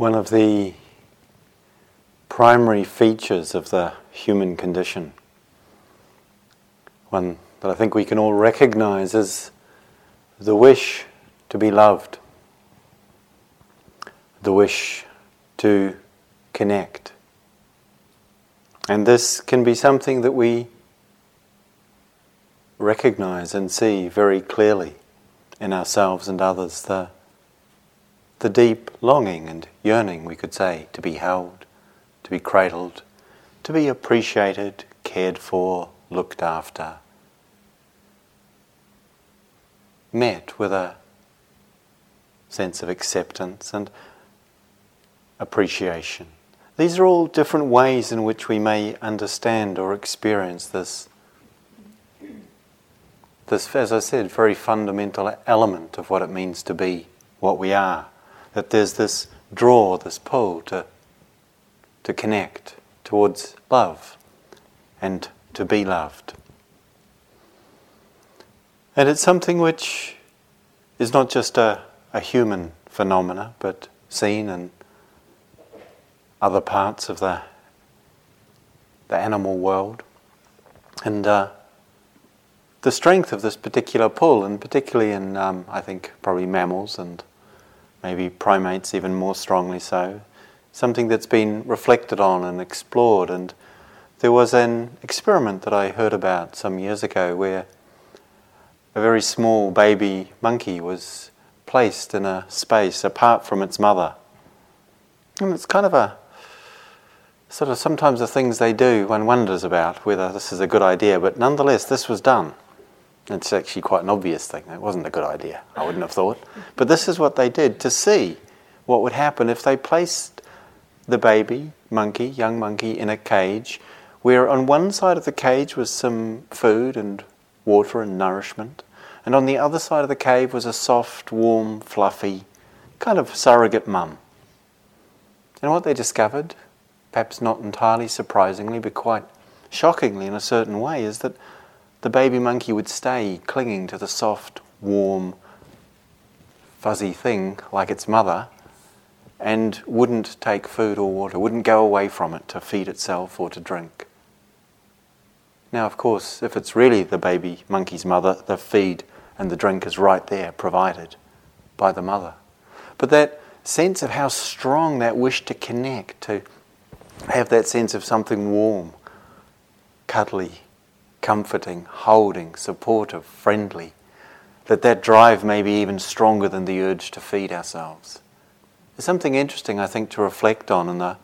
One of the primary features of the human condition, one that I think we can all recognize, is the wish to be loved, the wish to connect. And this can be something that we recognize and see very clearly in ourselves and others the, the deep longing and yearning, we could say, to be held, to be cradled, to be appreciated, cared for, looked after, met with a sense of acceptance and appreciation. These are all different ways in which we may understand or experience this this, as I said, very fundamental element of what it means to be what we are. That there's this draw, this pull to, to connect towards love and to be loved. And it's something which is not just a, a human phenomena, but seen in other parts of the, the animal world. And uh, the strength of this particular pull, and particularly in, um, I think, probably mammals and maybe primates even more strongly so, something that's been reflected on and explored. And there was an experiment that I heard about some years ago where a very small baby monkey was placed in a space apart from its mother. And it's kind of a sort of sometimes the things they do one wonders about whether this is a good idea, but nonetheless, this was done. It's actually quite an obvious thing. It wasn't a good idea, I wouldn't have thought. But this is what they did to see what would happen if they placed the baby monkey, young monkey, in a cage where on one side of the cage was some food and water and nourishment, and on the other side of the cave was a soft, warm, fluffy, kind of surrogate mum. And what they discovered, perhaps not entirely surprisingly, but quite shockingly in a certain way, is that the baby monkey would stay clinging to the soft, warm, fuzzy thing like its mother and wouldn't take food or water, wouldn't go away from it to feed itself or to drink. Now, of course, if it's really the baby monkey's mother, the feed and the drink is right there, provided by the mother. But that sense of how strong that wish to connect, to have that sense of something warm, cuddly, comforting, holding, supportive, friendly, that that drive may be even stronger than the urge to feed ourselves. There's something interesting, I think, to reflect on in the,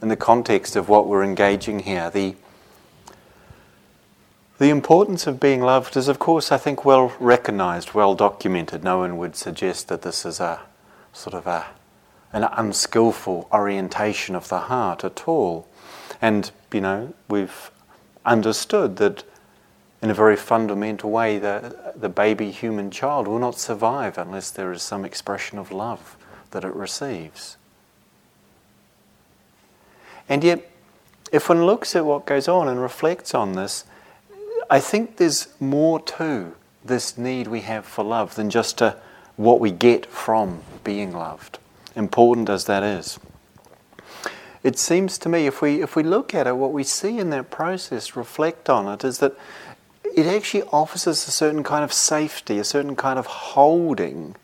in the context of what we're engaging here. The, the importance of being loved is, of course, I think, well recognized, well documented. No one would suggest that this is a sort of a, an unskillful orientation of the heart at all. And, you know, we've understood that in a very fundamental way, the, the baby human child will not survive unless there is some expression of love that it receives. And yet, if one looks at what goes on and reflects on this, I think there's more to this need we have for love than just to what we get from being loved, important as that is. It seems to me, if we, if we look at it, what we see in that process, reflect on it, is that it actually offers us a certain kind of safety, a certain kind of holding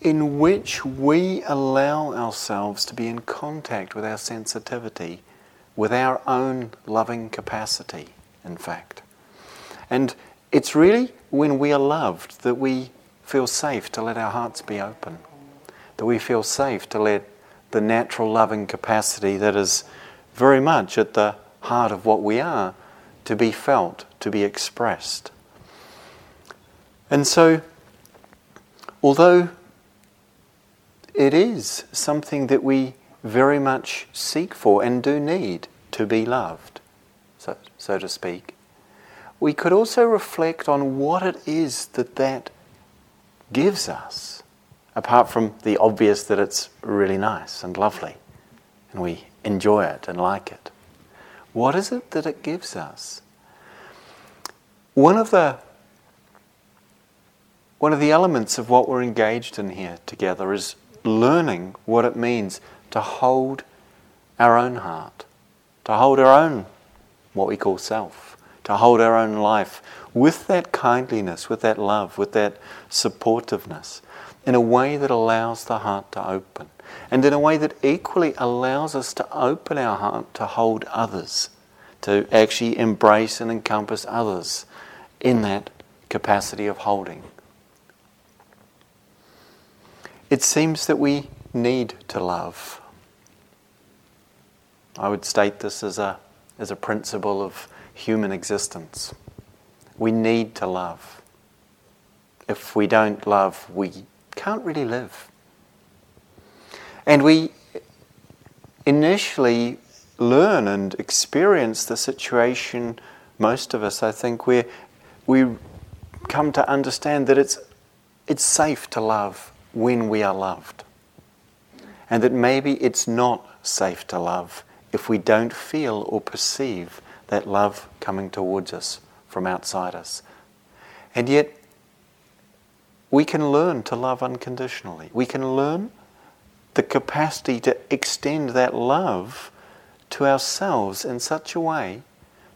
in which we allow ourselves to be in contact with our sensitivity, with our own loving capacity, in fact. And it's really when we are loved that we feel safe to let our hearts be open, that we feel safe to let the natural loving capacity that is very much at the heart of what we are to be felt, to be expressed. And so, although it is something that we very much seek for and do need to be loved, so, so to speak, we could also reflect on what it is that that gives us, apart from the obvious that it's really nice and lovely and we enjoy it and like it. What is it that it gives us? One of the one of the elements of what we're engaged in here together is learning what it means to hold our own heart, to hold our own, what we call self, to hold our own life with that kindliness, with that love, with that supportiveness, in a way that allows the heart to open, and in a way that equally allows us to open our heart to hold others, to actually embrace and encompass others in that capacity of holding. It seems that we need to love. I would state this as a, as a principle of human existence. We need to love. If we don't love, we can't really live. And we initially learn and experience the situation, most of us, I think, where we come to understand that it's, it's safe to love when we are loved. And that maybe it's not safe to love if we don't feel or perceive that love coming towards us from outside us. And yet, we can learn to love unconditionally. We can learn the capacity to extend that love to ourselves in such a way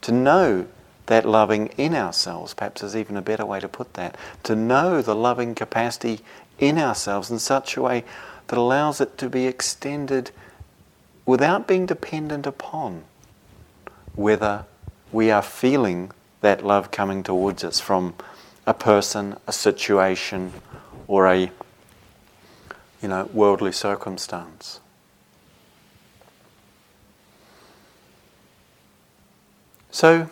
to know that loving in ourselves, perhaps is even a better way to put that, to know the loving capacity in ourselves in such a way that allows it to be extended without being dependent upon whether we are feeling that love coming towards us from a person, a situation, or a you know, worldly circumstance. So,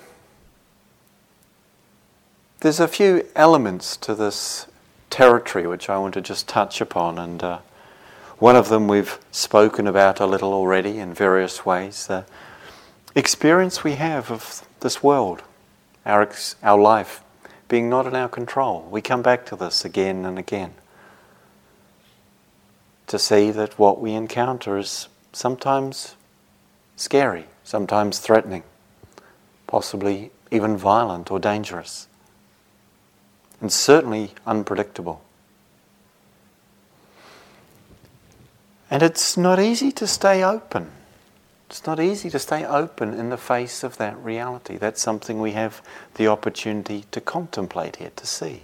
there's a few elements to this territory which I want to just touch upon, and uh, one of them we've spoken about a little already in various ways the experience we have of this world, our, ex- our life being not in our control. We come back to this again and again to see that what we encounter is sometimes scary, sometimes threatening, possibly even violent or dangerous, and certainly unpredictable. And it's not easy to stay open. It's not easy to stay open in the face of that reality. That's something we have the opportunity to contemplate here, to see.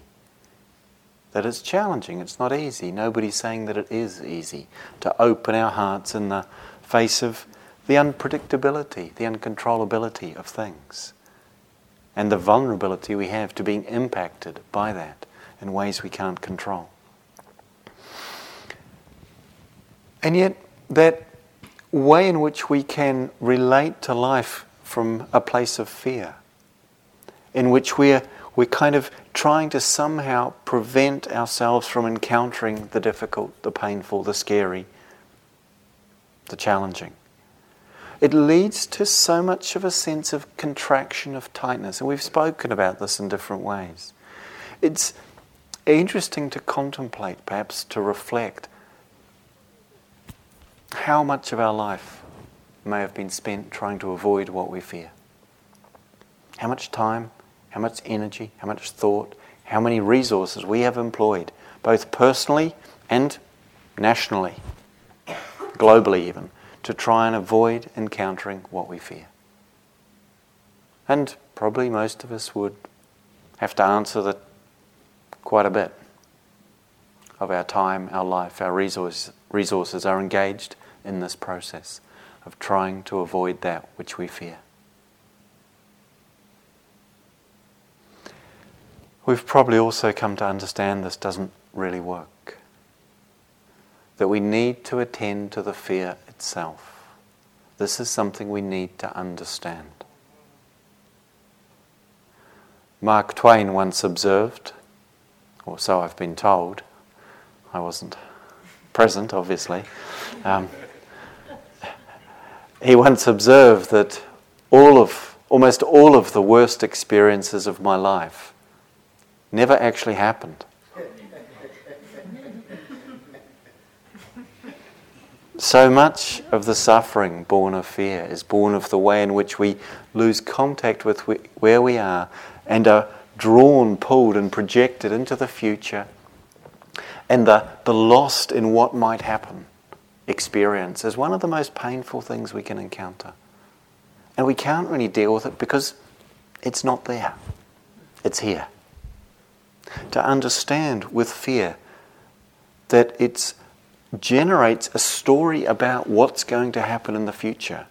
That it's challenging, it's not easy. Nobody's saying that it is easy to open our hearts in the face of the unpredictability, the uncontrollability of things, and the vulnerability we have to being impacted by that in ways we can't control. And yet, that way in which we can relate to life from a place of fear, in which we're, we're kind of trying to somehow prevent ourselves from encountering the difficult, the painful, the scary, the challenging. It leads to so much of a sense of contraction, of tightness, and we've spoken about this in different ways. It's interesting to contemplate, perhaps to reflect how much of our life may have been spent trying to avoid what we fear? How much time, how much energy, how much thought, how many resources we have employed, both personally and nationally, globally even, to try and avoid encountering what we fear? And probably most of us would have to answer that quite a bit of our time, our life, our resources, resources are engaged in this process of trying to avoid that which we fear. We've probably also come to understand this doesn't really work. That we need to attend to the fear itself. This is something we need to understand. Mark Twain once observed, or so I've been told, I wasn't present, obviously. Um, he once observed that all of, almost all of the worst experiences of my life never actually happened. So much of the suffering born of fear is born of the way in which we lose contact with where we are and are drawn, pulled, and projected into the future and the, the lost in what might happen experience is one of the most painful things we can encounter. And we can't really deal with it because it's not there, it's here. To understand with fear that it generates a story about what's going to happen in the future,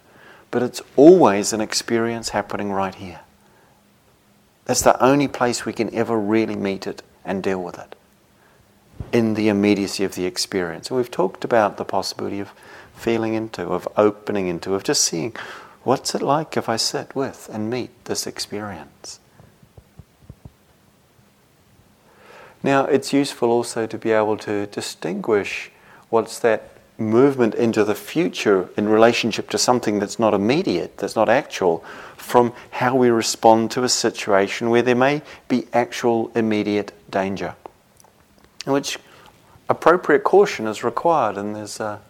but it's always an experience happening right here. That's the only place we can ever really meet it and deal with it in the immediacy of the experience. And we've talked about the possibility of feeling into, of opening into, of just seeing what's it like if I sit with and meet this experience. Now, it's useful also to be able to distinguish what's that movement into the future in relationship to something that's not immediate, that's not actual, from how we respond to a situation where there may be actual immediate danger in which appropriate caution is required. And there's a,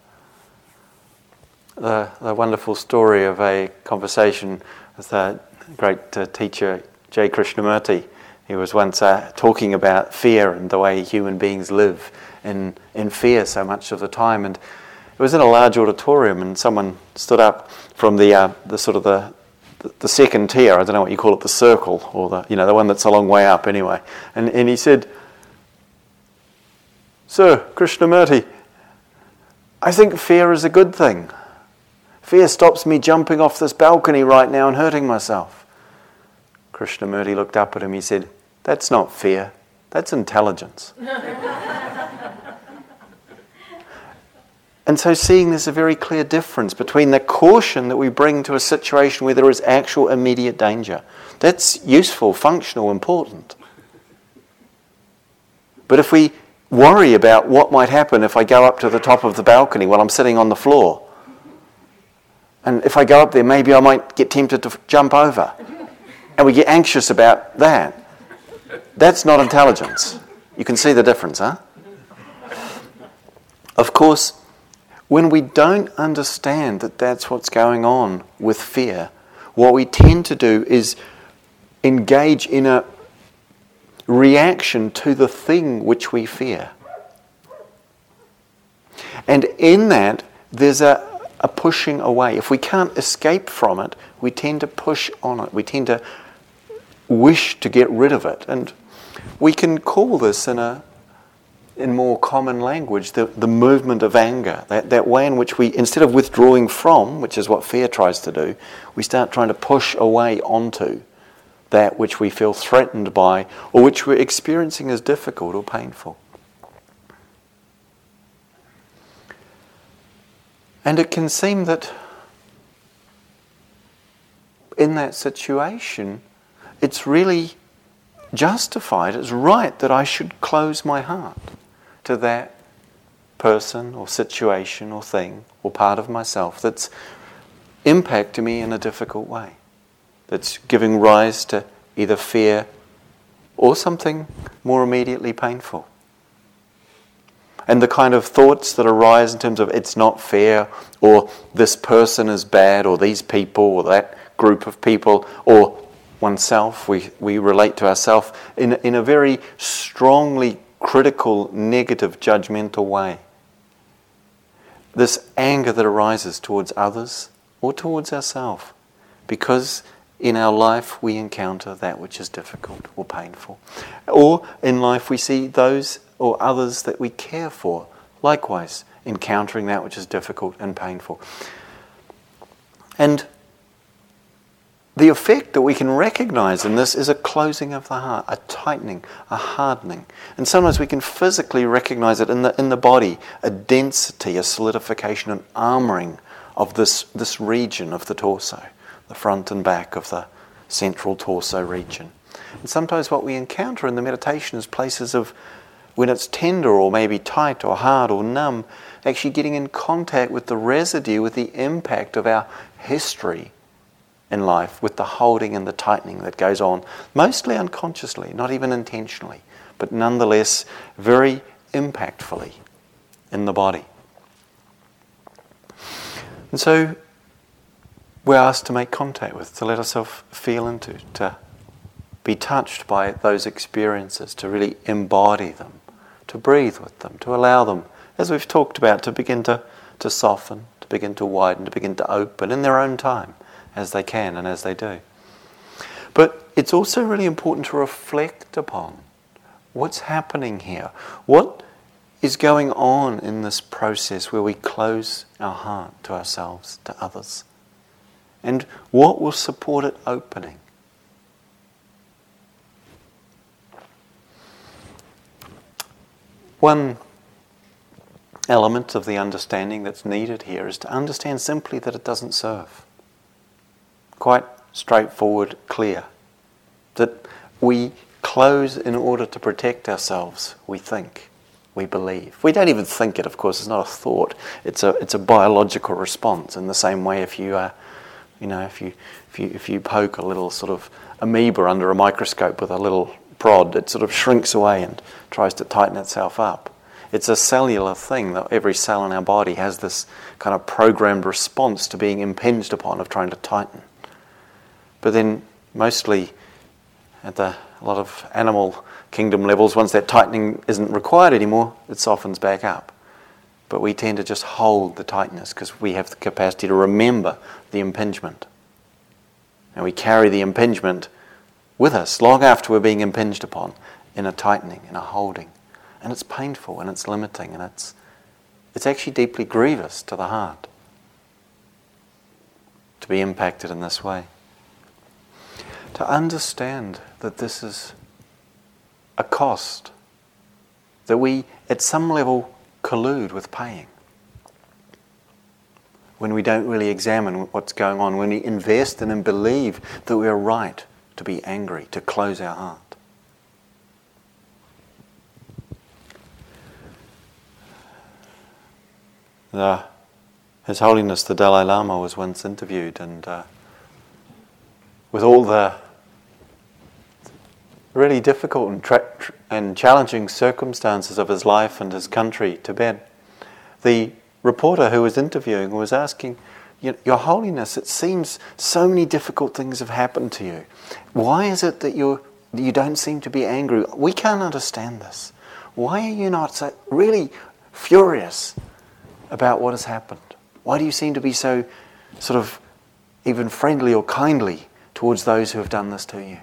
the, the wonderful story of a conversation with a great uh, teacher, J. Krishnamurti. He was once uh, talking about fear and the way human beings live in, in fear so much of the time. And it was in a large auditorium, and someone stood up from the, uh, the sort of the, the second tier, I don't know what you call it, the circle, or the, you know, the one that's a long way up anyway. And, and he said, Sir Krishnamurti, I think fear is a good thing. Fear stops me jumping off this balcony right now and hurting myself. Krishnamurti looked up at him. He said, That's not fear, that's intelligence. and so, seeing there's a very clear difference between the caution that we bring to a situation where there is actual immediate danger. That's useful, functional, important. But if we worry about what might happen if I go up to the top of the balcony while I'm sitting on the floor. And if I go up there, maybe I might get tempted to jump over. And we get anxious about that. That's not intelligence. You can see the difference, huh? Of course, when we don't understand that that's what's going on with fear, what we tend to do is engage in a reaction to the thing which we fear. And in that, there's a, a pushing away. If we can't escape from it, we tend to push on it. We tend to wish to get rid of it. And we can call this in a in more common language, the, the movement of anger, that, that way in which we, instead of withdrawing from, which is what fear tries to do, we start trying to push away onto that which we feel threatened by or which we're experiencing as difficult or painful. And it can seem that in that situation, it's really justified, it's right that I should close my heart to that person or situation or thing or part of myself that's impacting me in a difficult way that's giving rise to either fear or something more immediately painful. And the kind of thoughts that arise in terms of it's not fair, or this person is bad, or these people, or that group of people, or oneself, we, we relate to ourselves in, in a very strongly critical, negative, judgmental way. This anger that arises towards others or towards ourselves because in our life we encounter that which is difficult or painful. Or in life we see those or others that we care for, likewise encountering that which is difficult and painful. And the effect that we can recognize in this is a closing of the heart, a tightening, a hardening. And sometimes we can physically recognize it in the, in the body, a density, a solidification, an armoring of this, this region of the torso the front and back of the central torso region. And sometimes what we encounter in the meditation is places of when it's tender or maybe tight or hard or numb, actually getting in contact with the residue, with the impact of our history in life, with the holding and the tightening that goes on, mostly unconsciously, not even intentionally, but nonetheless very impactfully in the body. And so we're asked to make contact with, to let ourselves feel into, to be touched by those experiences, to really embody them, to breathe with them, to allow them, as we've talked about, to begin to, to soften, to begin to widen, to begin to open in their own time as they can and as they do. But it's also really important to reflect upon what's happening here. What is going on in this process where we close our heart to ourselves, to others? And what will support it opening? One element of the understanding that's needed here is to understand simply that it doesn't serve. Quite straightforward, clear. That we close in order to protect ourselves, we think, we believe. We don't even think it, of course, it's not a thought. It's a, it's a biological response in the same way if you, uh, you know, if you, if, you, if you poke a little sort of amoeba under a microscope with a little prod, it sort of shrinks away and tries to tighten itself up. It's a cellular thing that every cell in our body has this kind of programmed response to being impinged upon, of trying to tighten. But then, mostly at the, a lot of animal kingdom levels, once that tightening isn't required anymore, it softens back up. But we tend to just hold the tightness because we have the capacity to remember the impingement. And we carry the impingement with us long after we're being impinged upon in a tightening, in a holding. And it's painful and it's limiting and it's, it's actually deeply grievous to the heart to be impacted in this way. To understand that this is a cost that we, at some level, collude with paying. When we don't really examine what's going on, when we invest in and believe that we are right to be angry, to close our heart. The, His Holiness the Dalai Lama was once interviewed, and uh, with all the really difficult and, tra- and challenging circumstances of his life and his country, Tibet, the reporter who was interviewing was asking, your Holiness, it seems so many difficult things have happened to you. Why is it that you you don't seem to be angry? We can't understand this. Why are you not so really furious about what has happened? Why do you seem to be so sort of even friendly or kindly towards those who have done this to you?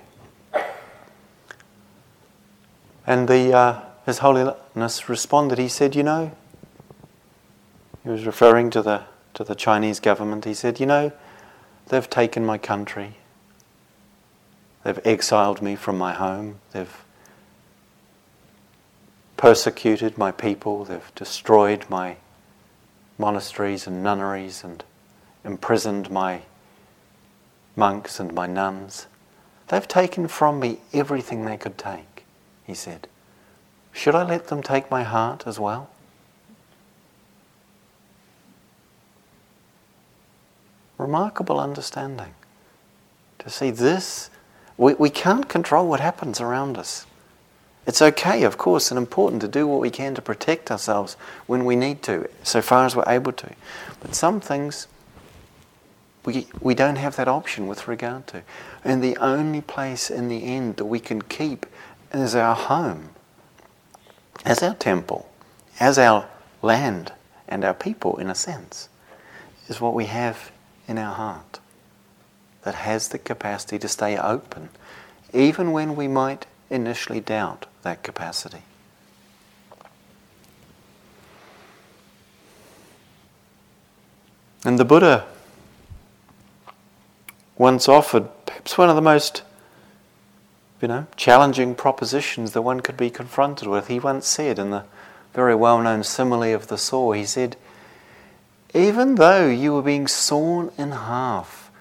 And the, uh, His Holiness responded, he said, You know, he was referring to the to the Chinese government. He said, You know, they've taken my country, they've exiled me from my home, they've persecuted my people, they've destroyed my monasteries and nunneries and imprisoned my monks and my nuns. They've taken from me everything they could take, he said. Should I let them take my heart as well? Remarkable understanding. To see this, we, we can't control what happens around us. It's okay, of course, and important to do what we can to protect ourselves when we need to, so far as we're able to. But some things we, we don't have that option with regard to. And the only place in the end that we can keep is our home, as our temple, as our land and our people, in a sense, is what we have in our heart that has the capacity to stay open, even when we might initially doubt that capacity. And the Buddha once offered perhaps one of the most you know, challenging propositions that one could be confronted with. He once said in the very well known simile of the saw, he said, even though you were being sawn in half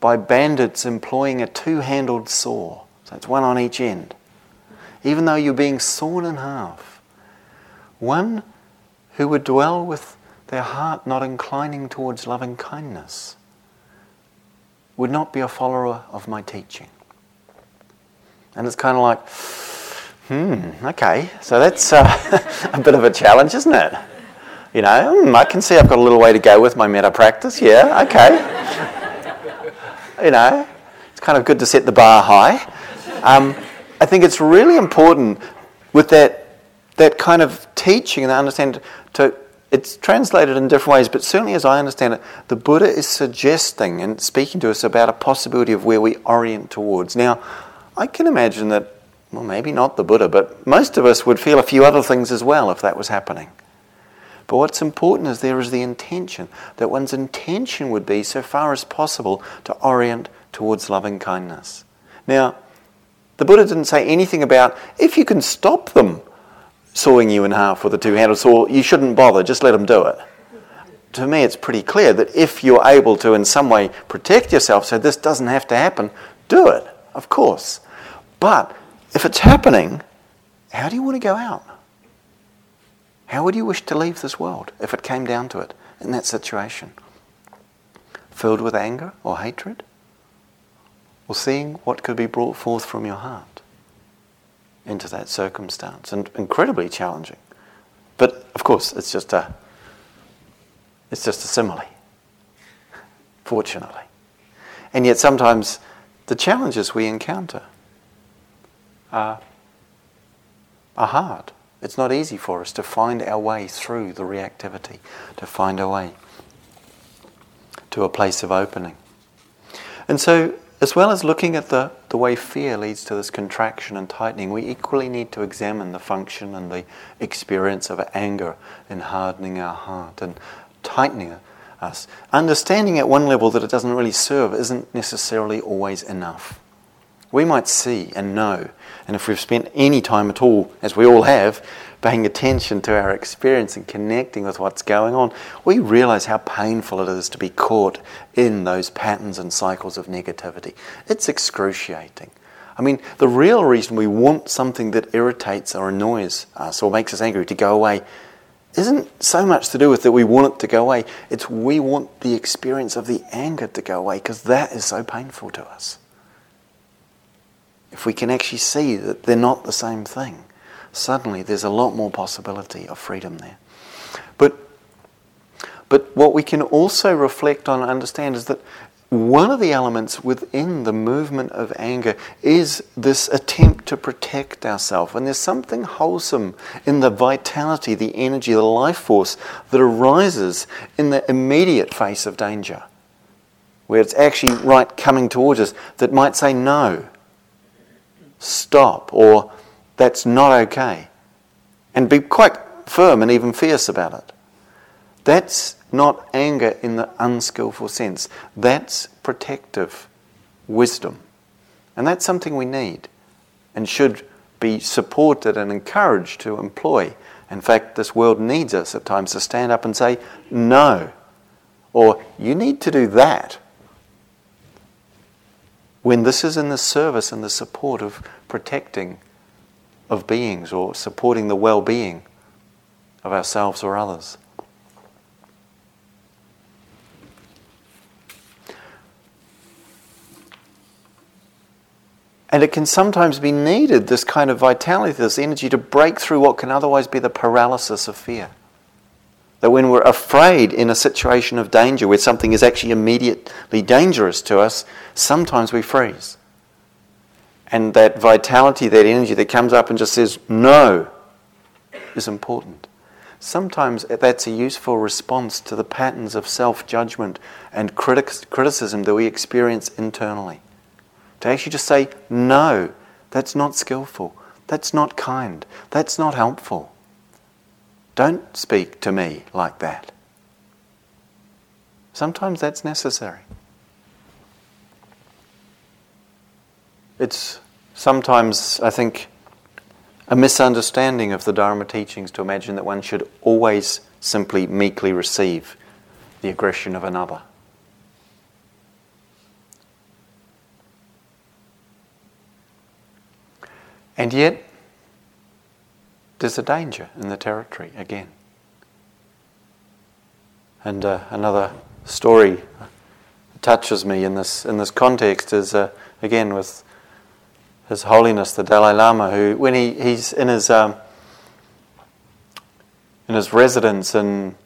by bandits employing a two handled saw, so it's one on each end, even though you're being sawn in half, one who would dwell with their heart not inclining towards loving kindness would not be a follower of my teaching. And it's kind of like, hmm, okay, so that's uh, a bit of a challenge, isn't it? You know, mm, I can see I've got a little way to go with my metta practice. Yeah, okay. you know, it's kind of good to set the bar high. Um, I think it's really important with that that kind of teaching and understand to it's translated in different ways, but certainly as I understand it, the Buddha is suggesting and speaking to us about a possibility of where we orient towards. Now, I can imagine that, well, maybe not the Buddha, but most of us would feel a few other things as well if that was happening. But what's important is there is the intention, that one's intention would be, so far as possible, to orient towards loving kindness. Now, the Buddha didn't say anything about if you can stop them sawing you in half with a two handled saw, you shouldn't bother, just let them do it. To me, it's pretty clear that if you're able to, in some way, protect yourself so this doesn't have to happen, do it, of course. But if it's happening, how do you want to go out? How would you wish to leave this world if it came down to it in that situation? Filled with anger or hatred? Or seeing what could be brought forth from your heart? Into that circumstance and incredibly challenging. But of course, it's just a it's just a simile. Fortunately. And yet sometimes the challenges we encounter are, are hard. It's not easy for us to find our way through the reactivity, to find our way to a place of opening. And so as well as looking at the, the way fear leads to this contraction and tightening, we equally need to examine the function and the experience of anger in hardening our heart and tightening us. Understanding at one level that it doesn't really serve isn't necessarily always enough. We might see and know, and if we've spent any time at all, as we all have, paying attention to our experience and connecting with what's going on, we realize how painful it is to be caught in those patterns and cycles of negativity. It's excruciating. I mean, the real reason we want something that irritates or annoys us or makes us angry to go away isn't so much to do with that we want it to go away. It's we want the experience of the anger to go away because that is so painful to us. If we can actually see that they're not the same thing suddenly there's a lot more possibility of freedom there. But, but what we can also reflect on and understand is that one of the elements within the movement of anger is this attempt to protect ourselves. And there's something wholesome in the vitality, the energy, the life force that arises in the immediate face of danger, where it's actually right coming towards us, that might say, no, stop, or that's not okay. And be quite firm and even fierce about it. That's not anger in the unskillful sense. That's protective wisdom. And that's something we need and should be supported and encouraged to employ. In fact, this world needs us at times to stand up and say, no, or you need to do that. When this is in the service and the support of protecting of beings or supporting the well being of ourselves or others. And it can sometimes be needed, this kind of vitality, this energy, to break through what can otherwise be the paralysis of fear. That when we're afraid in a situation of danger where something is actually immediately dangerous to us, sometimes we freeze and that vitality, that energy that comes up and just says no is important. Sometimes that's a useful response to the patterns of self judgment and criticism that we experience internally. To actually just say, no, that's not skillful, that's not kind, that's not helpful. Don't speak to me like that. Sometimes that's necessary. It's sometimes, I think, a misunderstanding of the Dharma teachings to imagine that one should always simply meekly receive the aggression of another. And yet, there's a danger in the territory again. And uh, another story touches me in this in this context is uh, again with his Holiness the Dalai Lama, who, when he, he's in his, um, in his residence in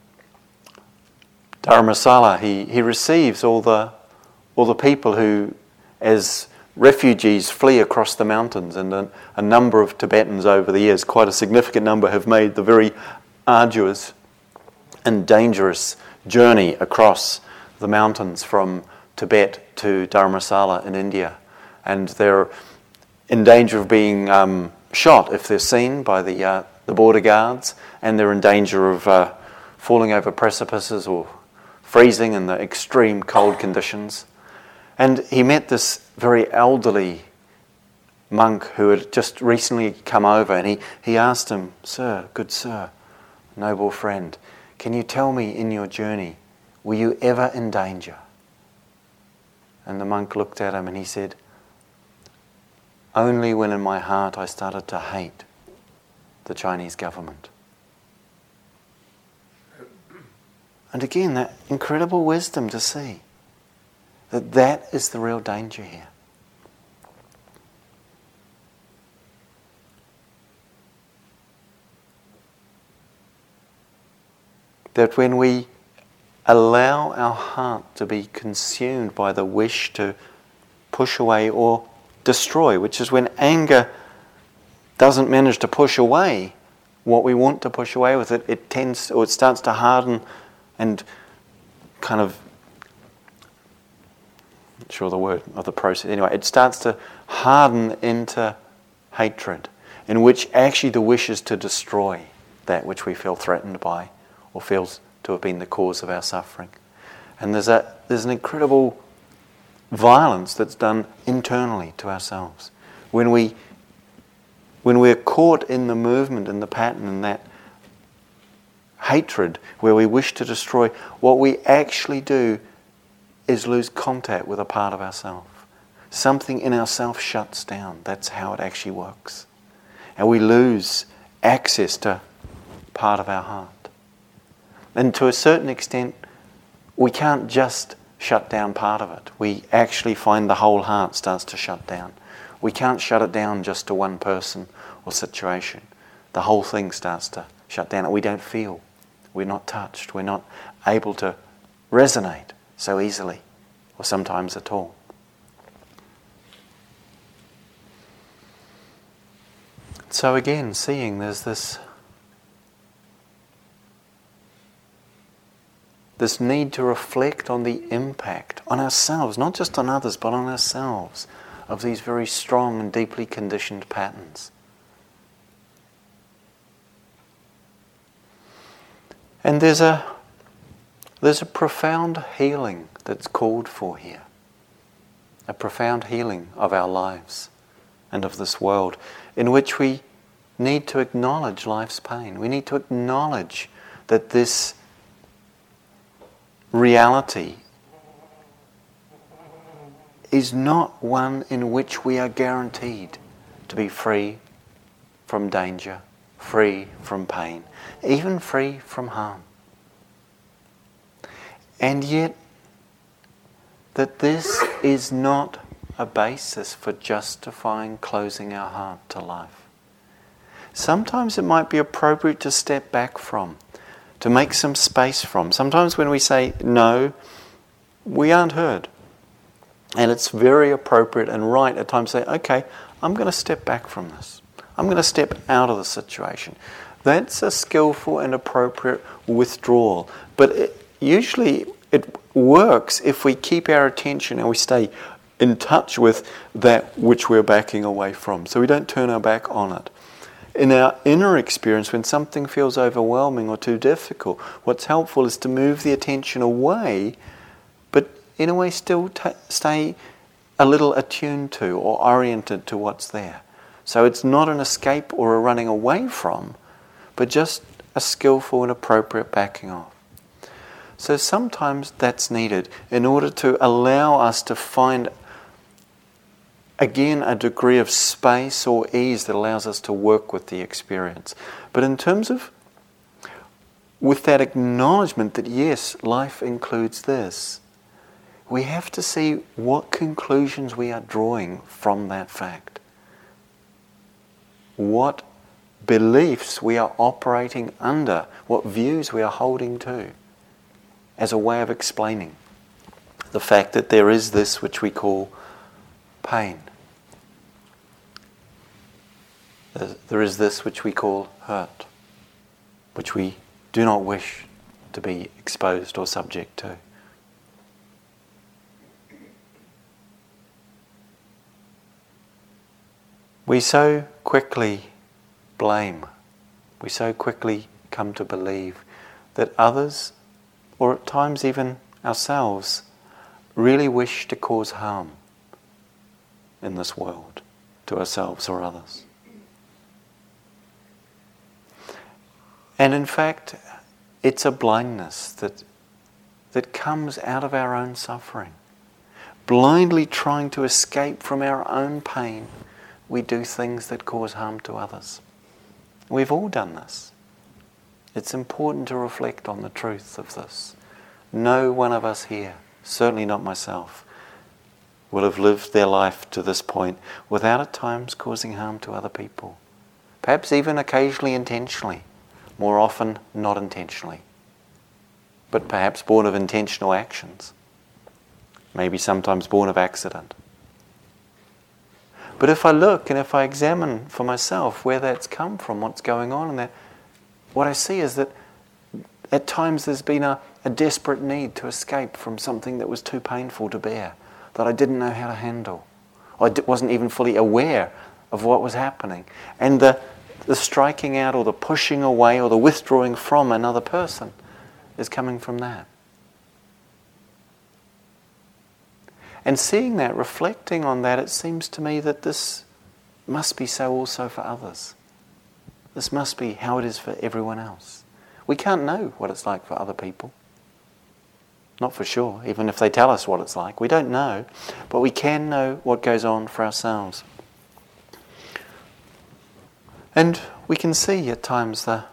Dharamsala, he, he receives all the, all the people who, as refugees flee across the mountains, and a, a, number of Tibetans over the years, quite a significant number, have made the very arduous and dangerous journey across the mountains from Tibet to Dharamsala in India. And they're in danger of being um, shot if they're seen by the, uh, the border guards, and they're in danger of uh, falling over precipices or freezing in the extreme cold conditions. And he met this very elderly monk who had just recently come over, and he, he asked him, Sir, good sir, noble friend, can you tell me in your journey, were you ever in danger? And the monk looked at him and he said, Only when in my heart I started to hate the Chinese government. And again, that incredible wisdom to see that that is the real danger here. That when we allow our heart to be consumed by the wish to push away or destroy, which is when anger doesn't manage to push away what we want to push away with it, it tends or it starts to harden and kind of not sure the word of the process. Anyway it starts to harden into hatred in which actually the wish is to destroy that which we feel threatened by or feels to have been the cause of our suffering. And there's a there's an incredible violence that's done internally to ourselves when we when we're caught in the movement and the pattern and that hatred, where we wish to destroy, what we actually do is lose contact with a part of ourselves. Something in ourself shuts down. That's how it actually works. And we lose access to part of our heart. And to a certain extent, we can't just shut down part of it. We actually find the whole heart starts to shut down. We can't shut it down just to one person or situation. The whole thing starts to shut down, and we don't feel. We're not touched. We're not able to resonate so easily, or sometimes at all. So, again, seeing there's this, this need to reflect on the impact on ourselves, not just on others, but on ourselves, of these very strong and deeply conditioned patterns. And there's a, there's a profound healing that's called for here. A profound healing of our lives and of this world in which we need to acknowledge life's pain. We need to acknowledge that this reality is not one in which we are guaranteed to be free from danger, free from pain even free from harm. And yet, that this is not a basis for justifying closing our heart to life. Sometimes it might be appropriate to step back from, to make some space from. Sometimes when we say no, we aren't heard. And it's very appropriate and right at times to say, okay, I'm going to step back from this. I'm going to step out of the situation. That's a skillful and appropriate withdrawal. But it, usually it works if we keep our attention and we stay in touch with that which we're backing away from. So we don't turn our back on it. In our inner experience, when something feels overwhelming or too difficult, what's helpful is to move the attention away, but in a way still t- stay a little attuned to or oriented to what's there. So it's not an escape or a running away from, but just a skillful and appropriate backing off. So sometimes that's needed in order to allow us to find again a degree of space or ease that allows us to work with the experience. But in terms of with that acknowledgement that yes, life includes this, we have to see what conclusions we are drawing from that fact. What beliefs we are operating under, what views we are holding to, as a way of explaining the fact that there is this which we call pain. There is this which we call hurt, which we do not wish to be exposed or subject to. We so quickly blame, we so quickly come to believe that others, or at times even ourselves, really wish to cause harm in this world to ourselves or others. And in fact, it's a blindness that, that comes out of our own suffering. Blindly trying to escape from our own pain, we do things that cause harm to others. We've all done this. It's important to reflect on the truth of this. No one of us here, certainly not myself, will have lived their life to this point without at times causing harm to other people. Perhaps even occasionally intentionally, more often not intentionally, but perhaps born of intentional actions, maybe sometimes born of accident. But if I look and if I examine for myself where that's come from, what's going on, and that, what I see is that at times there's been a, a desperate need to escape from something that was too painful to bear, that I didn't know how to handle. I wasn't even fully aware of what was happening. And the, the striking out or the pushing away or the withdrawing from another person is coming from that. And seeing that, reflecting on that, it seems to me that this must be so also for others. This must be how it is for everyone else. We can't know what it's like for other people. Not for sure, even if they tell us what it's like. We don't know, but we can know what goes on for ourselves. And we can see at times the,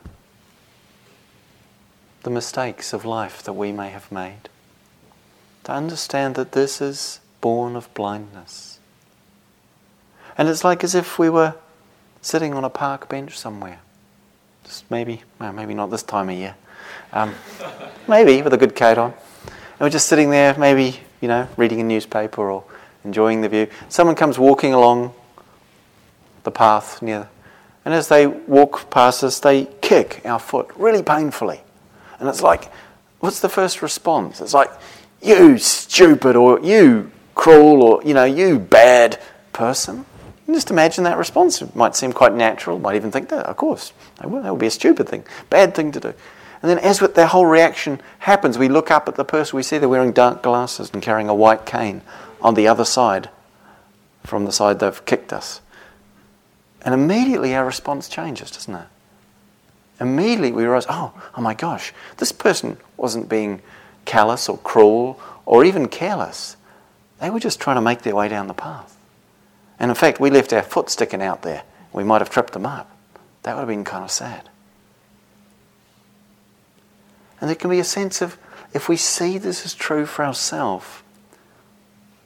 the mistakes of life that we may have made to understand that this is born of blindness. And it's like as if we were sitting on a park bench somewhere. Just maybe, well, maybe not this time of year. Um, maybe with a good coat on. And we're just sitting there, maybe, you know, reading a newspaper or enjoying the view. Someone comes walking along the path near, and as they walk past us, they kick our foot really painfully. And it's like, what's the first response? It's like, you stupid, or you cruel, or, you know, you bad person. just imagine that response. It might seem quite natural. Might even think that, of course, that would be a stupid thing, bad thing to do. And then, as with their whole reaction happens, we look up at the person, we see they're wearing dark glasses and carrying a white cane on the other side from the side they've kicked us. And immediately our response changes, doesn't it? Immediately we realize, oh, oh my gosh, this person wasn't being callous or cruel or even careless. They were just trying to make their way down the path. And in fact, we left our foot sticking out there. We might have tripped them up. That would have been kind of sad. And there can be a sense of if we see this is true for ourselves,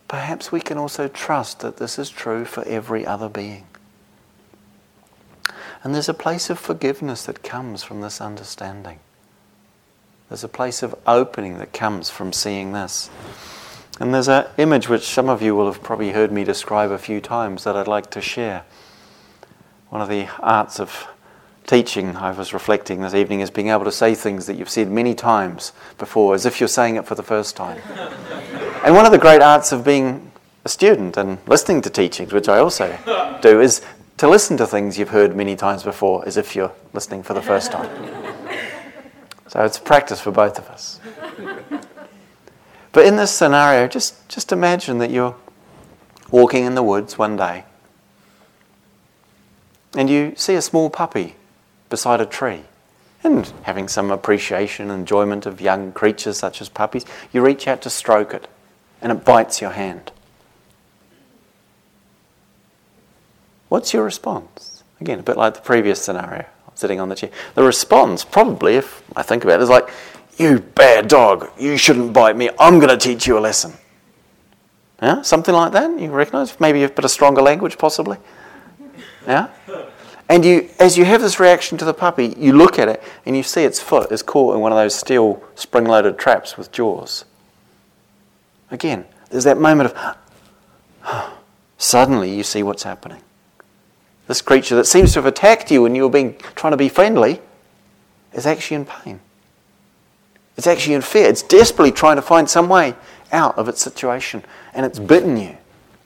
perhaps we can also trust that this is true for every other being. And there's a place of forgiveness that comes from this understanding. There's a place of opening that comes from seeing this. And there's an image which some of you will have probably heard me describe a few times that I'd like to share. One of the arts of teaching, I was reflecting this evening, is being able to say things that you've said many times before, as if you're saying it for the first time. and one of the great arts of being a student and listening to teachings, which I also do, is to listen to things you've heard many times before, as if you're listening for the first time. So it's practice for both of us. But in this scenario, just, just imagine that you're walking in the woods one day and you see a small puppy beside a tree. And having some appreciation and enjoyment of young creatures such as puppies, you reach out to stroke it and it bites your hand. What's your response? Again, a bit like the previous scenario sitting on the chair. The response, probably, if I think about it, is like, You bad dog, you shouldn't bite me, I'm going to teach you a lesson. Yeah, something like that. You recognize? Maybe a bit of stronger language, possibly. Yeah? And you, as you have this reaction to the puppy, you look at it and you see its foot is caught in one of those steel spring loaded traps with jaws. Again, there's that moment of suddenly you see what's happening. This creature that seems to have attacked you and you were being, trying to be friendly is actually in pain. It's actually in fear. It's desperately trying to find some way out of its situation. And it's bitten you.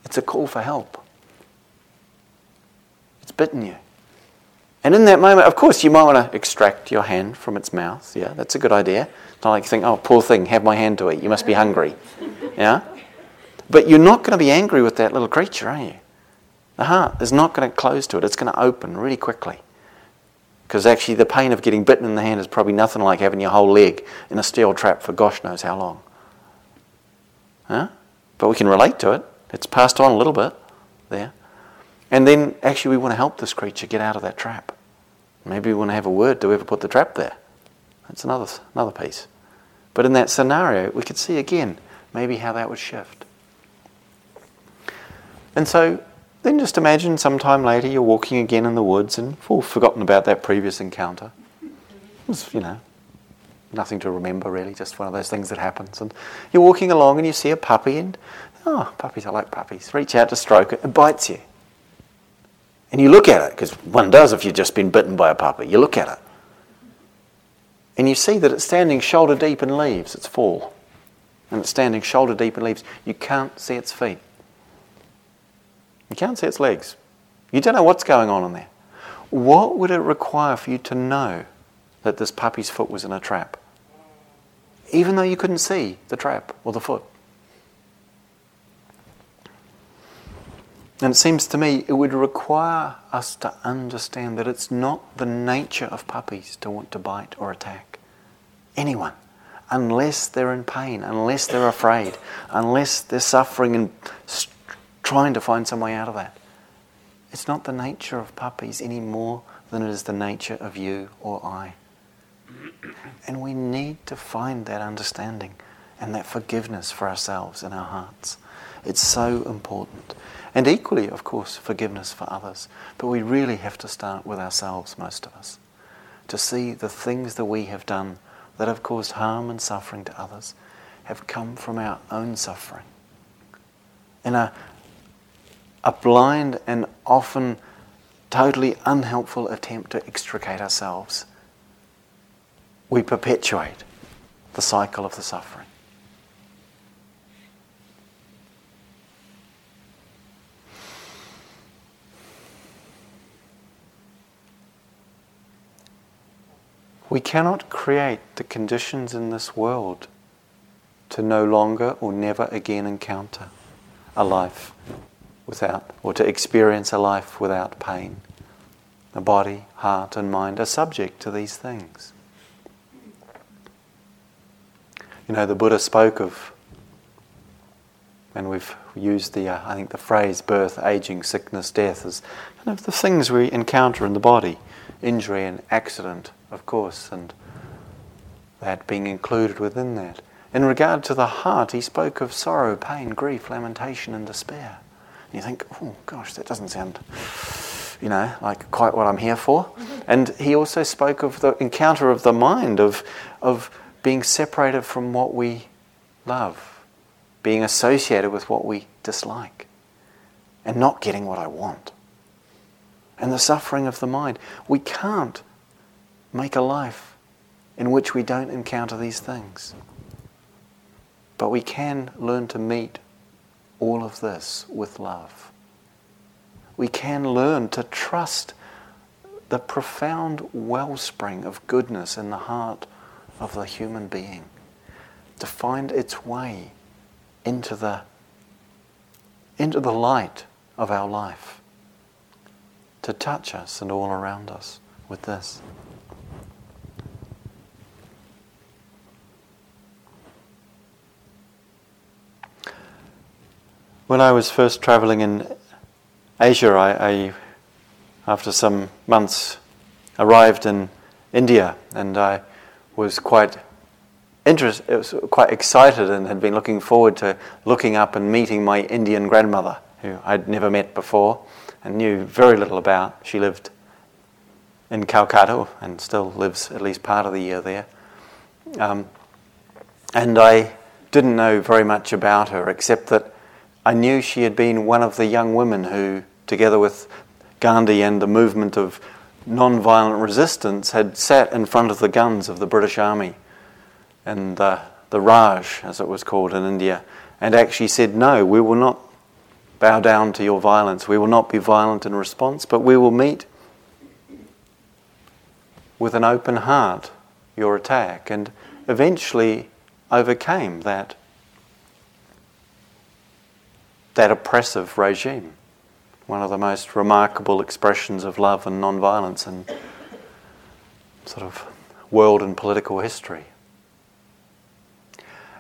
It's a call for help. It's bitten you. And in that moment, of course, you might want to extract your hand from its mouth. Yeah, that's a good idea. It's not like you think, oh, poor thing, have my hand to eat. You must be hungry. Yeah? But you're not going to be angry with that little creature, are you? Uh-huh. The heart is not going to close to it. It's going to open really quickly. Because actually, the pain of getting bitten in the hand is probably nothing like having your whole leg in a steel trap for gosh knows how long. Huh? But we can relate to it. It's passed on a little bit there. And then actually, we want to help this creature get out of that trap. Maybe we want to have a word to ever put the trap there. That's another, another piece. But in that scenario, we could see again maybe how that would shift. And so then just imagine sometime later you're walking again in the woods and full forgotten about that previous encounter. It was, you know, nothing to remember really, just one of those things that happens. And you're walking along and you see a puppy and, oh, puppies, I like puppies. Reach out to stroke it, it bites you. And you look at it, because one does if you've just been bitten by a puppy. You look at it. And you see that it's standing shoulder deep in leaves, its fall. And it's standing shoulder deep in leaves. You can't see its feet. You can't see its legs. You don't know what's going on in there. What would it require for you to know that this puppy's foot was in a trap? Even though you couldn't see the trap or the foot. And it seems to me it would require us to understand that it's not the nature of puppies to want to bite or attack anyone unless they're in pain, unless they're afraid, unless they're suffering and trying to find some way out of that. It's not the nature of puppies any more than it is the nature of you or I. And we need to find that understanding and that forgiveness for ourselves in our hearts. It's so important. And equally, of course, forgiveness for others. But we really have to start with ourselves, most of us, to see the things that we have done that have caused harm and suffering to others have come from our own suffering. In a, a blind and often totally unhelpful attempt to extricate ourselves, we perpetuate the cycle of the suffering. We cannot create the conditions in this world to no longer or never again encounter a life without, or to experience a life without pain. The body, heart, and mind are subject to these things. You know, the Buddha spoke of, and we've used the, uh, I think, the phrase birth, aging, sickness, death as kind of the things we encounter in the body injury and accident, of course, and that being included within that. In regard to the heart, he spoke of sorrow, pain, grief, lamentation, and despair. And you think, oh gosh, that doesn't sound, you know, like quite what I'm here for. Mm-hmm. And he also spoke of the encounter of the mind, of, of being separated from what we love, being associated with what we dislike, and not getting what I want. And the suffering of the mind. We can't make a life in which we don't encounter these things. But we can learn to meet all of this with love. We can learn to trust the profound wellspring of goodness in the heart of the human being, to find its way into the, into the light of our life, to touch us and all around us with this. When I was first traveling in Asia, I, I, after some months, arrived in India, and I was quite interest, was quite excited, and had been looking forward to looking up and meeting my Indian grandmother, who I'd never met before and knew very little about. She lived in Calcutta and still lives at least part of the year there. Um, and I didn't know very much about her, except that I knew she had been one of the young women who, together with Gandhi and the movement of non-violent resistance, had sat in front of the guns of the British Army and the, the Raj, as it was called in India, and actually said, No, we will not bow down to your violence. We will not be violent in response, but we will meet with an open heart your attack. And eventually overcame that, that oppressive regime. One of the most remarkable expressions of love and non-violence in sort of world and political history.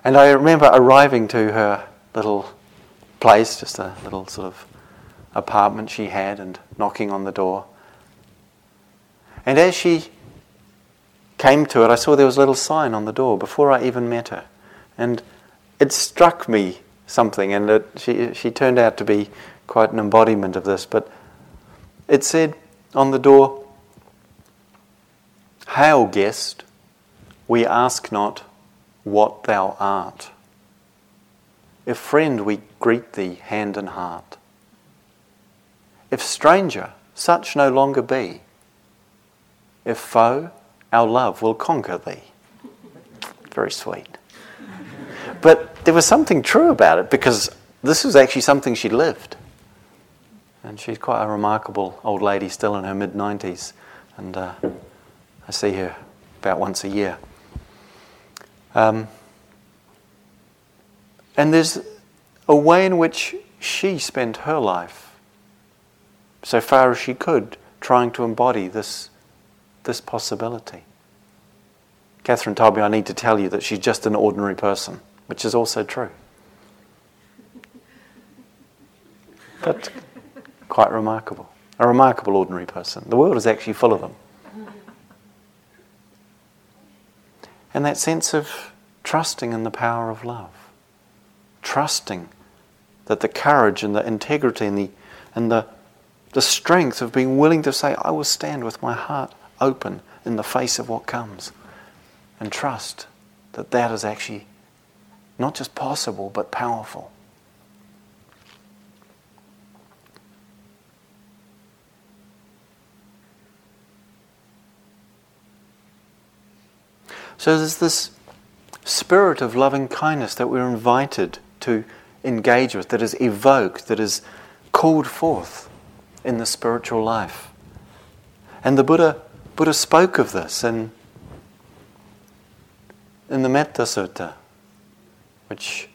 And I remember arriving to her little place, just a little sort of apartment she had, and knocking on the door. And as she came to it, I saw there was a little sign on the door before I even met her. And it struck me something, and it, she, she turned out to be quite an embodiment of this. But it said on the door, Hail, guest, we ask not what thou art. If friend, we greet thee hand and heart. If stranger, such no longer be. If foe, our love will conquer thee. Very sweet. But there was something true about it because this was actually something she lived. And she's quite a remarkable old lady, still in her mid 90s. And uh, I see her about once a year. Um, and there's a way in which she spent her life, so far as she could, trying to embody this this possibility. Catherine told me I need to tell you that she's just an ordinary person, which is also true. But quite remarkable. A remarkable ordinary person. The world is actually full of them. And that sense of trusting in the power of love, trusting that the courage and the integrity and the, and the, the strength of being willing to say, I will stand with my heart open in the face of what comes and trust that that is actually not just possible but powerful. So there's this spirit of loving kindness that we're invited to engage with, that is evoked, that is called forth in the spiritual life. And the Buddha Buddha spoke of this in, in the Metta Sutta, which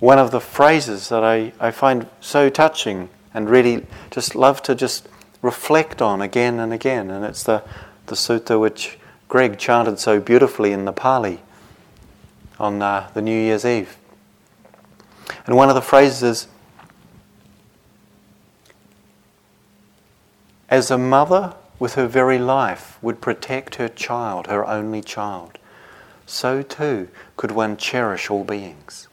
one of the phrases that I, I find so touching and really just love to just reflect on again and again. And it's the, the sutta which Greg chanted so beautifully in the Pali on uh, the New Year's Eve. And one of the phrases is As a mother with her very life, would protect her child, her only child, so too could one cherish all beings.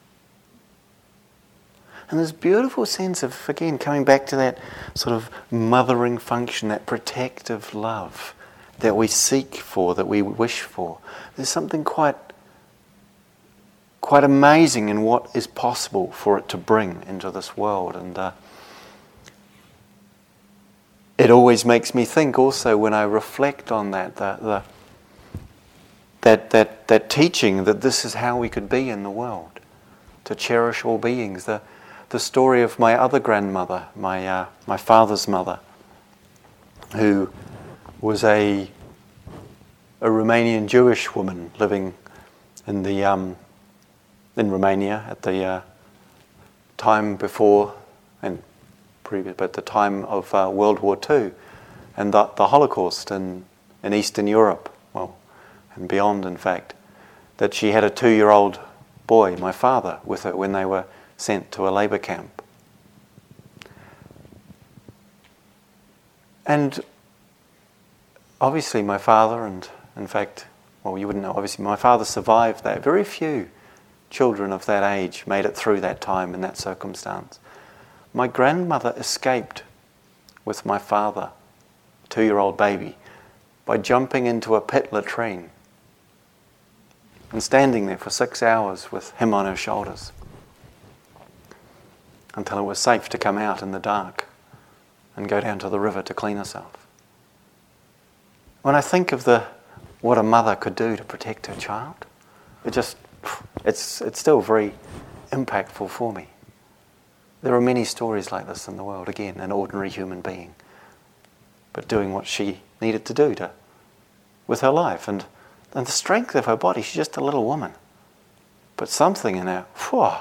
And this beautiful sense of, again, coming back to that sort of mothering function, that protective love that we seek for, that we wish for. There's something quite, quite amazing in what is possible for it to bring into this world. And uh, it always makes me think also when I reflect on that, the, the, that, that, that teaching that this is how we could be in the world, to cherish all beings. The, the story of my other grandmother, my, uh, my father's mother, who was a, a Romanian Jewish woman living in, the, um, in Romania at the uh, time before and previous, but the time of uh, World War II and the, the Holocaust in, in Eastern Europe, and beyond, in fact, that she had a two year old boy, my father, with her when they were sent to a labour camp. And obviously, my father, and in fact, well, you wouldn't know, obviously, my father survived that. Very few children of that age made it through that time in that circumstance. My grandmother escaped with my father, two year old baby, by jumping into a pit latrine and standing there for six hours with him on her shoulders. until it was safe to come out in the dark and go down to the river to clean herself. When I think of the, what a mother could do to protect her child, it just, it's, it's still very impactful for me. There are many stories like this in the world. Again, an ordinary human being, but doing what she needed to do to, with her life and, and the strength of her body. She's just a little woman. But something in her, whew,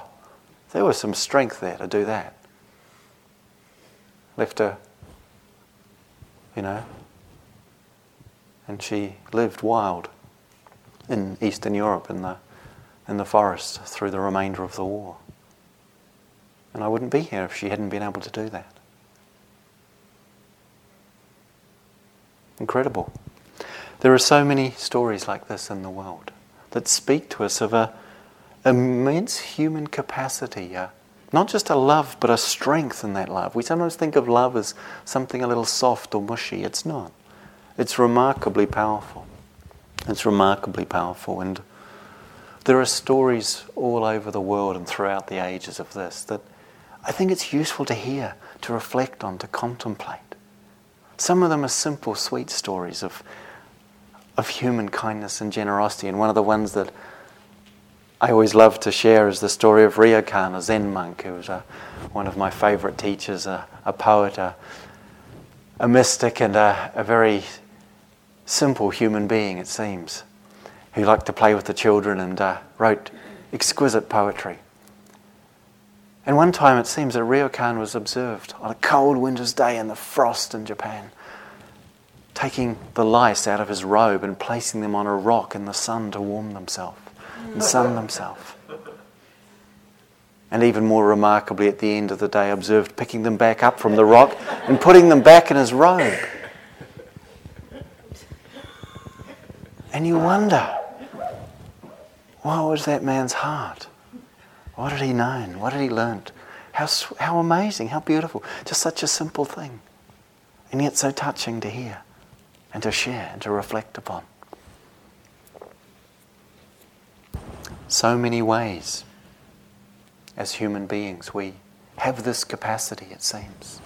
there was some strength there to do that. Left her, you know, and she lived wild in Eastern Europe in the, in the forest through the remainder of the war. And I wouldn't be here if she hadn't been able to do that. Incredible. There are so many stories like this in the world that speak to us of a immense human capacity, not just a love, but a strength in that love. We sometimes think of love as something a little soft or mushy. It's not. It's remarkably powerful. It's remarkably powerful. And there are stories all over the world and throughout the ages of this that I think it's useful to hear, to reflect on, to contemplate. Some of them are simple, sweet stories of, of human kindness and generosity. And one of the ones that I always love to share is the story of Ryokan, a Zen monk who was a, one of my favorite teachers, a, a poet, a, a mystic, and a, a very simple human being, it seems, who liked to play with the children and uh, wrote exquisite poetry. And one time it seems that Ryokan was observed on a cold winter's day in the frost in Japan, taking the lice out of his robe and placing them on a rock in the sun to warm themselves and sun mm. themselves. And even more remarkably, at the end of the day, observed picking them back up from the rock and putting them back in his robe. And you wonder, what was that man's heart? What had he known? What had he learnt? How, how amazing, how beautiful. Just such a simple thing. And yet so touching to hear and to share and to reflect upon. So many ways as human beings we have this capacity, it seems.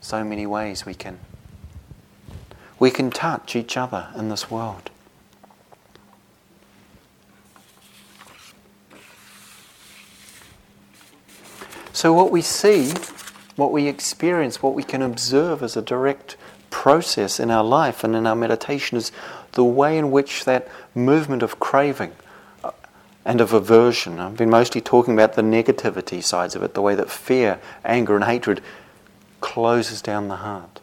So many ways we can we can touch each other in this world. So, what we see, what we experience, what we can observe as a direct process in our life and in our meditation is the way in which that movement of craving uh, and of aversion, I've been mostly talking about the negativity sides of it, the way that fear, anger, and hatred closes down the heart.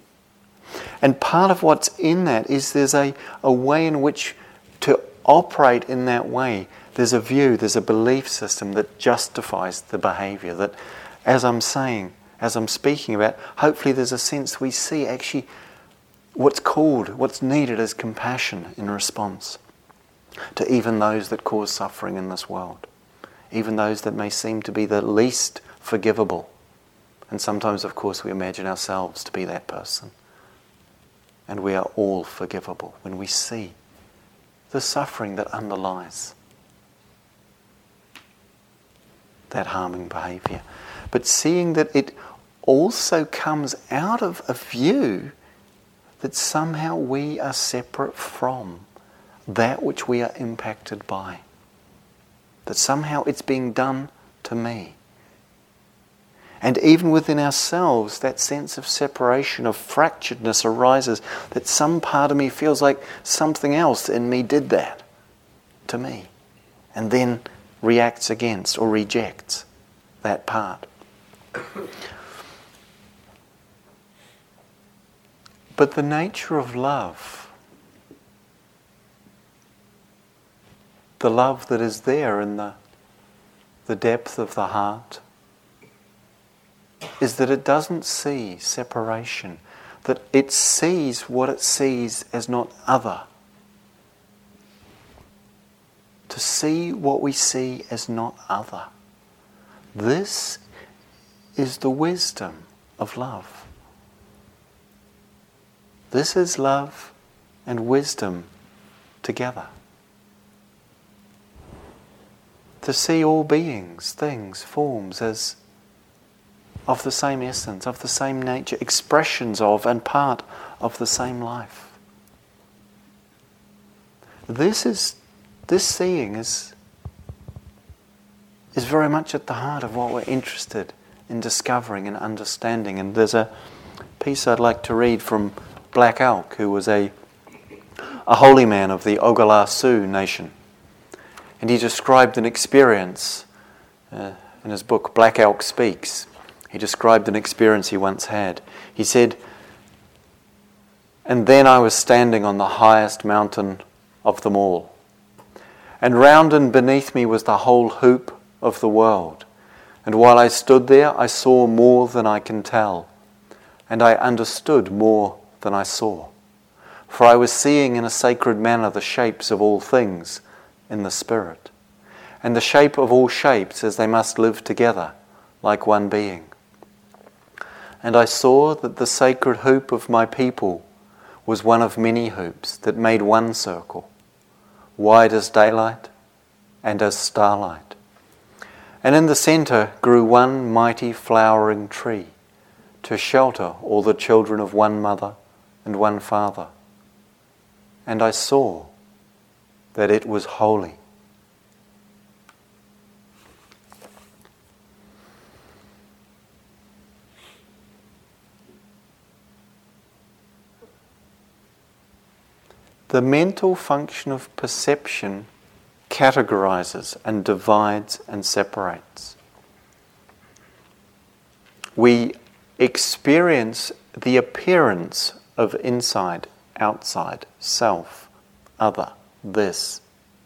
And part of what's in that is there's a, a way in which to operate in that way, there's a view, there's a belief system that justifies the behavior, that as I'm saying, as I'm speaking about, hopefully there's a sense we see actually what's called, what's needed is compassion in response to even those that cause suffering in this world, even those that may seem to be the least forgivable. And sometimes, of course, we imagine ourselves to be that person. And we are all forgivable when we see the suffering that underlies that harming behavior but seeing that it also comes out of a view that somehow we are separate from that which we are impacted by. That somehow it's being done to me. And even within ourselves, that sense of separation, of fracturedness arises, that some part of me feels like something else in me did that to me, and then reacts against or rejects that part. But the nature of love, the love that is there in the, the depth of the heart, is that it doesn't see separation, that it sees what it sees as not other. To see what we see as not other. This is the wisdom of love. This is love and wisdom together. to see all beings, things, forms as of the same essence, of the same nature, expressions of and part of the same life. This is this seeing is is very much at the heart of what we're interested in discovering and understanding. And there's a piece I'd like to read from Black Elk, who was a a holy man of the Oglala Sioux nation. And he described an experience uh, in his book, Black Elk Speaks. He described an experience he once had. He said, And then I was standing on the highest mountain of them all. And round and beneath me was the whole hoop of the world. And while I stood there, I saw more than I can tell, and I understood more than I saw. For I was seeing in a sacred manner the shapes of all things in the Spirit, and the shape of all shapes as they must live together like one being. And I saw that the sacred hoop of my people was one of many hoops that made one circle wide as daylight and as starlight. And in the centre grew one mighty flowering tree to shelter all the children of one mother and one father. And I saw that it was holy. The mental function of perception categorizes and divides and separates. We experience the appearance of inside, outside, self, other, this,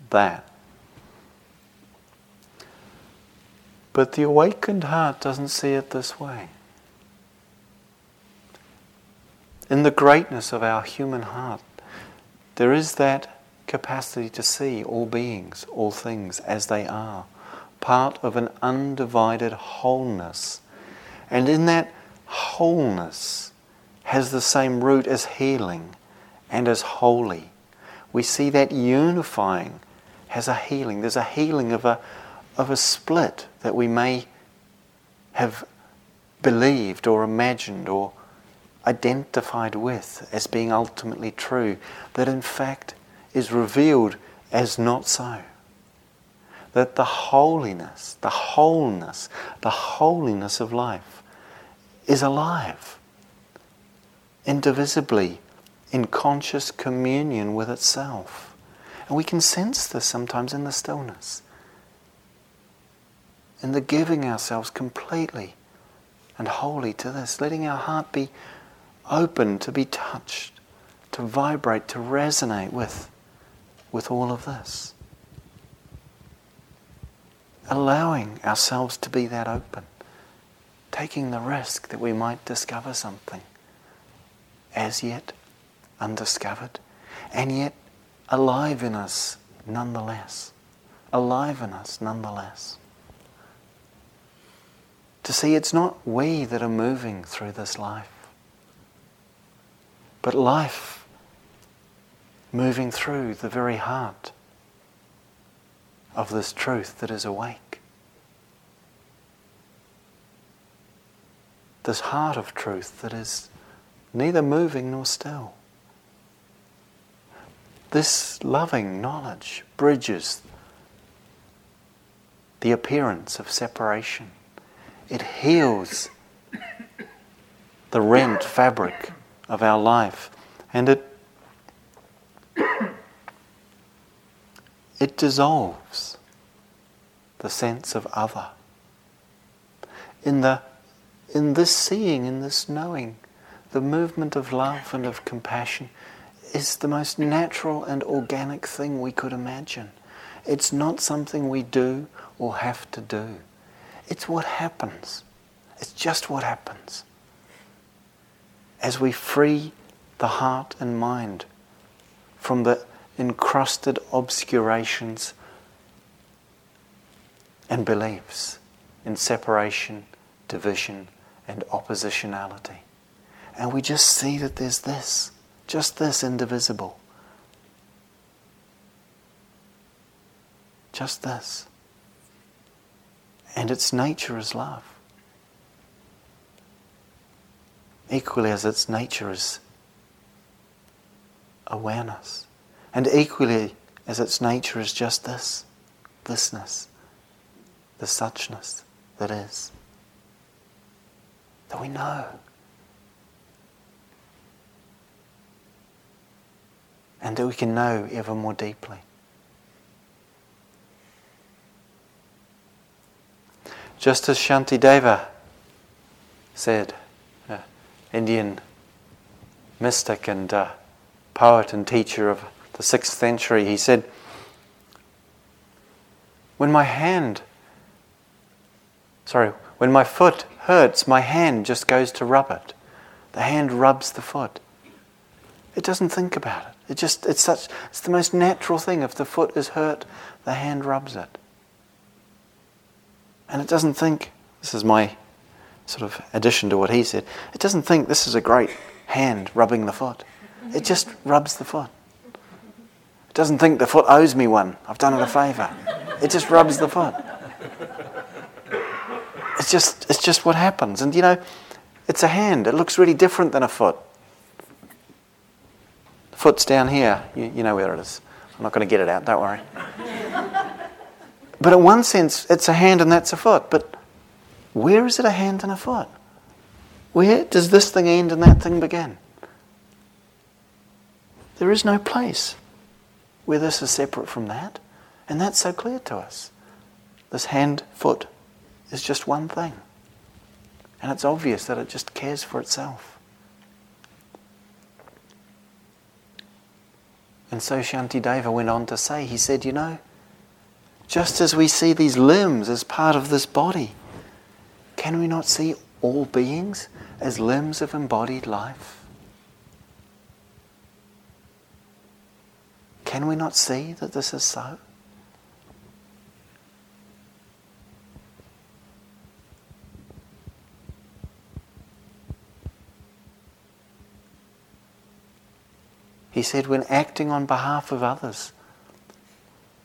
that. But the awakened heart doesn't see it this way. In the greatness of our human heart, there is that capacity to see all beings, all things as they are, part of an undivided wholeness. And in that wholeness has the same root as healing and as holy. We see that unifying has a healing. There's a healing of a, of a split that we may have believed or imagined or identified with as being ultimately true, that in fact is revealed as not so. That the holiness, the wholeness, the holiness of life is alive, indivisibly, in conscious communion with itself. And we can sense this sometimes in the stillness, in the giving ourselves completely and wholly to this, letting our heart be open to be touched, to vibrate, to resonate with, with all of this. Allowing ourselves to be that open, taking the risk that we might discover something as yet undiscovered, and yet alive in us nonetheless. Alive in us nonetheless. To see it's not we that are moving through this life but life moving through the very heart of this truth that is awake. This heart of truth that is neither moving nor still. This loving knowledge bridges the appearance of separation. It heals the rent fabric of our life. And it it dissolves the sense of other. In the in this seeing, in this knowing, the movement of love and of compassion is the most natural and organic thing we could imagine. It's not something we do or have to do. It's what happens. It's just what happens as we free the heart and mind from the encrusted obscurations and beliefs in separation, division, and oppositionality. And we just see that there's this, just this indivisible. Just this. And its nature is love. Equally as its nature is awareness. And equally as its nature is just this, thisness, the suchness that is. That we know. And that we can know ever more deeply. Just as Shantideva said, uh, Indian mystic and uh, poet and teacher of the sixth century, he said, When my hand, sorry, when my foot hurts, my hand just goes to rub it. The hand rubs the foot. It doesn't think about it. It just it's such it's the most natural thing. If the foot is hurt, the hand rubs it. And it doesn't think, this is my sort of addition to what he said, it doesn't think this is a great hand rubbing the foot. It just rubs the foot. It doesn't think the foot owes me one. I've done it a favour. It just rubs the foot. It's just, it's just what happens. And you know, it's a hand. It looks really different than a foot. Foot's down here. You, you know where it is. I'm not going to get it out, don't worry. But in one sense, it's a hand and that's a foot. But where is it a hand and a foot? Where does this thing end and that thing begin? There is no place where this is separate from that. And that's so clear to us. This hand foot is just one thing. And it's obvious that it just cares for itself. And so Shantideva went on to say, he said, you know, just as we see these limbs as part of this body, can we not see all beings as limbs of embodied life? Can we not see that this is so? He said, when acting on behalf of others,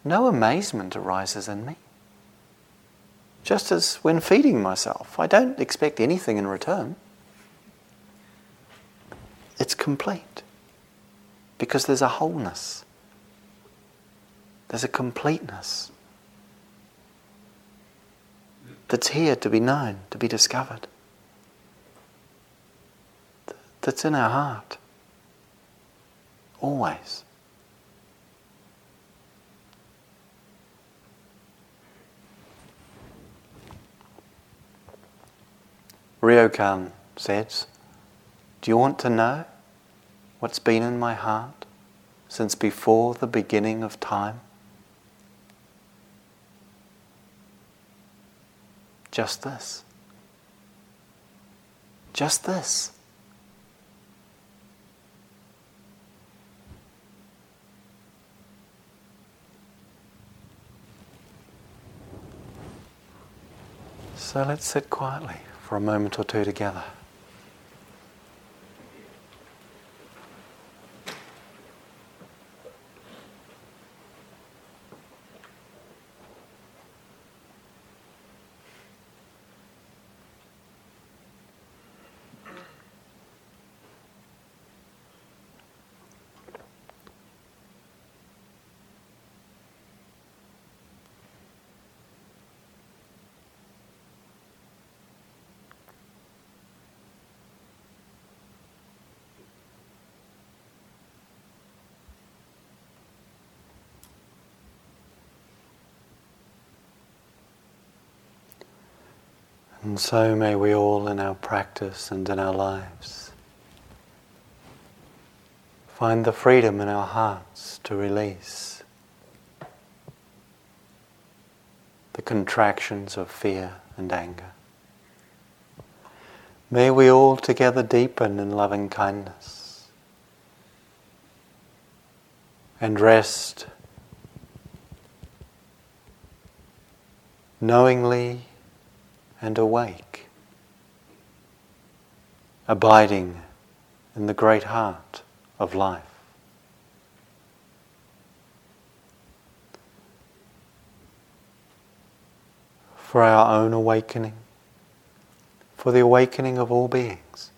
no amazement arises in me. Just as when feeding myself, I don't expect anything in return. It's complete because there's a wholeness, there's a completeness that's here to be known, to be discovered, that's in our heart, always. Ryokan says, Do you want to know what's been in my heart since before the beginning of time? Just this. Just this. So let's sit quietly for a moment or two together. And so may we all in our practice and in our lives find the freedom in our hearts to release the contractions of fear and anger. May we all together deepen in loving kindness and rest knowingly and awake, abiding in the great heart of life. for our own awakening, for the awakening of all beings.